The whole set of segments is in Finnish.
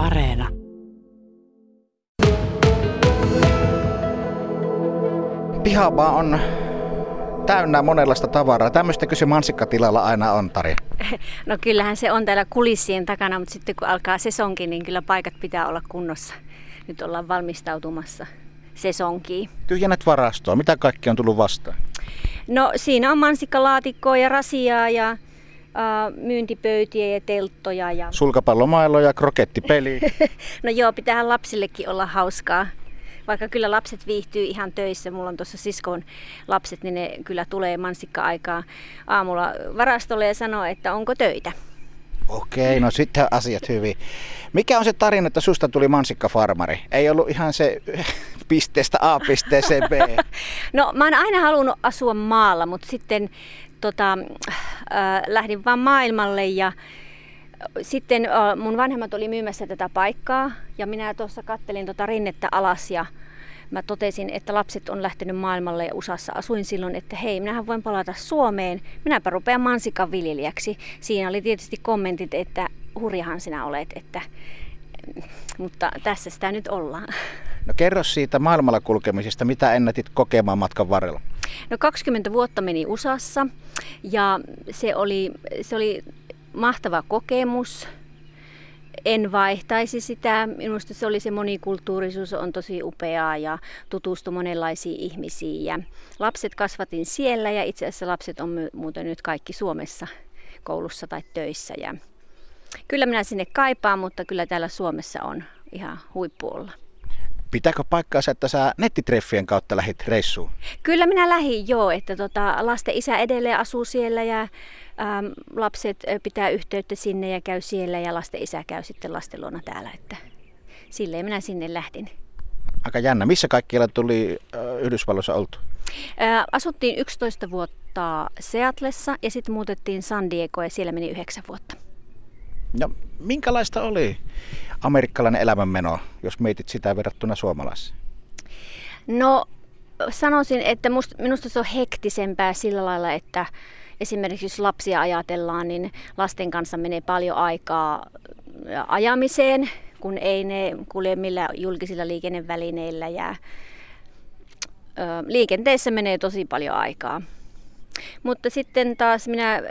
Areena. Pihabaa on täynnä monenlaista tavaraa. Tämmöistäkö se mansikkatilalla aina on, Tarja? No kyllähän se on täällä kulissien takana, mutta sitten kun alkaa sesonki, niin kyllä paikat pitää olla kunnossa. Nyt ollaan valmistautumassa sesonkiin. Tyhjennät varastoa. Mitä kaikki on tullut vastaan? No siinä on mansikkalaatikkoa ja rasiaa ja myyntipöytiä ja telttoja. Ja... Sulkapallomailo ja krokettipeli. no joo, pitäähän lapsillekin olla hauskaa. Vaikka kyllä lapset viihtyy ihan töissä, mulla on tuossa siskon lapset, niin ne kyllä tulee mansikka-aikaa aamulla varastolle ja sanoo, että onko töitä. Okei, no sitten asiat hyvin. Mikä on se tarina, että susta tuli mansikkafarmari? Ei ollut ihan se pisteestä A pisteeseen B. no mä oon aina halunnut asua maalla, mutta sitten tota, äh, lähdin vaan maailmalle ja sitten äh, mun vanhemmat oli myymässä tätä paikkaa ja minä tuossa kattelin tota rinnettä alas ja mä totesin, että lapset on lähtenyt maailmalle ja USAssa asuin silloin, että hei, minähän voin palata Suomeen, minäpä rupean mansikan viljelijäksi. Siinä oli tietysti kommentit, että hurjahan sinä olet, että mutta tässä sitä nyt ollaan. No kerro siitä maailmalla kulkemisesta, mitä ennätit kokemaan matkan varrella? No 20 vuotta meni USAssa ja se oli, se oli mahtava kokemus en vaihtaisi sitä. Minusta se oli se monikulttuurisuus on tosi upeaa ja tutustu monenlaisiin ihmisiin. Ja lapset kasvatin siellä ja itse asiassa lapset on muuten nyt kaikki Suomessa koulussa tai töissä. Ja kyllä minä sinne kaipaan, mutta kyllä täällä Suomessa on ihan huippuolla. Pitääkö paikkaansa, että sä nettitreffien kautta lähit reissuun? Kyllä minä lähdin joo, että tota, lasten isä edelleen asuu siellä ja ähm, lapset pitää yhteyttä sinne ja käy siellä ja lasten isä käy sitten lasten luona täällä. Että silleen minä sinne lähdin. Aika jännä. Missä kaikkialla tuli äh, Yhdysvalloissa oltu? Äh, asuttiin 11 vuotta Seatlessa ja sitten muutettiin San Diego ja siellä meni 9 vuotta. No, minkälaista oli amerikkalainen elämänmeno, jos mietit sitä verrattuna suomalaiseen? No, sanoisin, että musta, minusta se on hektisempää sillä lailla, että esimerkiksi jos lapsia ajatellaan, niin lasten kanssa menee paljon aikaa ajamiseen, kun ei ne kulje millä julkisilla liikennevälineillä ja ö, liikenteessä menee tosi paljon aikaa. Mutta sitten taas minä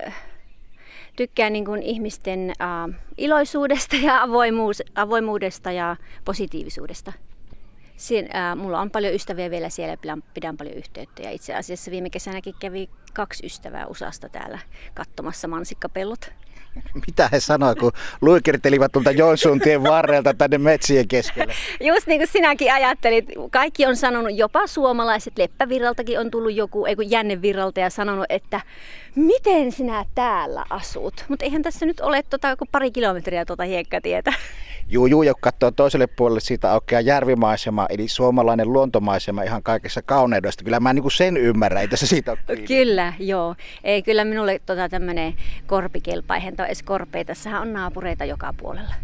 tykkään niin kuin ihmisten uh, iloisuudesta ja avoimuus, avoimuudesta ja positiivisuudesta. Siin, uh, mulla on paljon ystäviä vielä siellä, pidän, pidän paljon yhteyttä. Ja itse asiassa viime kesänäkin kävi kaksi ystävää USAsta täällä katsomassa mansikkapellot. Mitä he sanoivat, kun luikertelivat tuolta Joensuun tien varrelta tänne metsien keskelle? Just niin kuin sinäkin ajattelit. Kaikki on sanonut, jopa suomalaiset, Leppävirraltakin on tullut joku, ei kun Jännevirralta ja sanonut, että miten sinä täällä asut? Mutta eihän tässä nyt ole tota, joku pari kilometriä tuota hiekkatietä. Juu, juu, ja katsoo toiselle puolelle siitä aukeaa järvimaisema, eli suomalainen luontomaisema ihan kaikessa kauneudesta. Kyllä mä niin sen ymmärrän, ei tässä siitä ole Kyllä, joo. Ei, kyllä minulle tota tämmöinen korpikelpa, eihän toi edes korpea. Tässähän on naapureita joka puolella.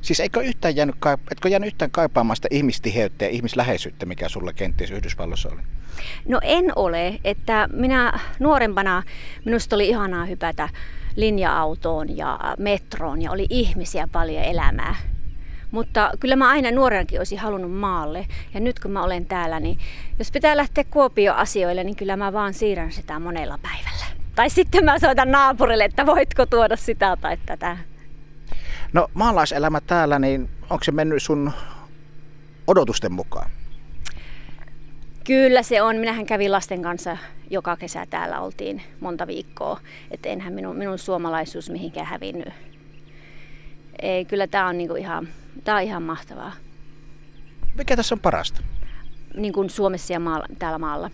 Siis eikö yhtään jäänyt, etkö jäänyt yhtään kaipaamaan sitä ihmistiheyttä ja ihmisläheisyyttä, mikä sulla kenties Yhdysvalloissa oli? No en ole, että minä nuorempana minusta oli ihanaa hypätä linja-autoon ja metroon ja oli ihmisiä paljon elämää. Mutta kyllä mä aina nuorenakin olisin halunnut maalle. Ja nyt kun mä olen täällä, niin jos pitää lähteä Kuopio-asioille, niin kyllä mä vaan siirrän sitä monella päivällä. Tai sitten mä soitan naapurille, että voitko tuoda sitä tai tätä. No maalaiselämä täällä, niin onko se mennyt sun odotusten mukaan? Kyllä se on. Minähän kävin lasten kanssa joka kesä täällä oltiin monta viikkoa. Että enhän minun, minun suomalaisuus mihinkään hävinnyt. Ei, kyllä tämä on niinku ihan, tää on ihan mahtavaa. Mikä tässä on parasta? Niin kuin Suomessa ja maalla, täällä maalla.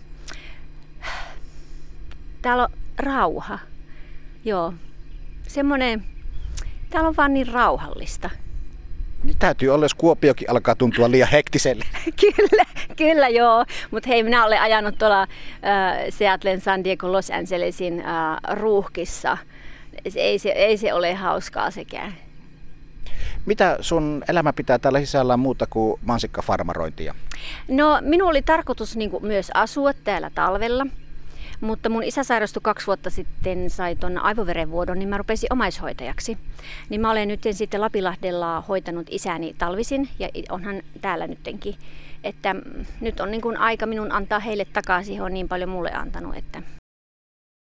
Täällä on rauha. Joo. Semmoinen, täällä on vaan niin rauhallista. Niin täytyy olla, jos Kuopiokin alkaa tuntua liian hektiselle. kyllä, kyllä joo. Mutta hei, minä olen ajanut tuolla äh, Seattlein, San Diego, Los Angelesin äh, ruuhkissa. Ei se, ei se ole hauskaa sekään. Mitä sun elämä pitää täällä sisällään muuta kuin mansikkafarmarointia? No, minun oli tarkoitus niin kuin, myös asua täällä talvella. Mutta mun isä sairastui kaksi vuotta sitten, sai tuon aivoverenvuodon, niin mä rupesin omaishoitajaksi. Niin mä olen nyt sitten Lapilahdella hoitanut isäni talvisin ja onhan täällä nyttenkin. Että nyt on niin kuin aika minun antaa heille takaisin, he on niin paljon mulle antanut, että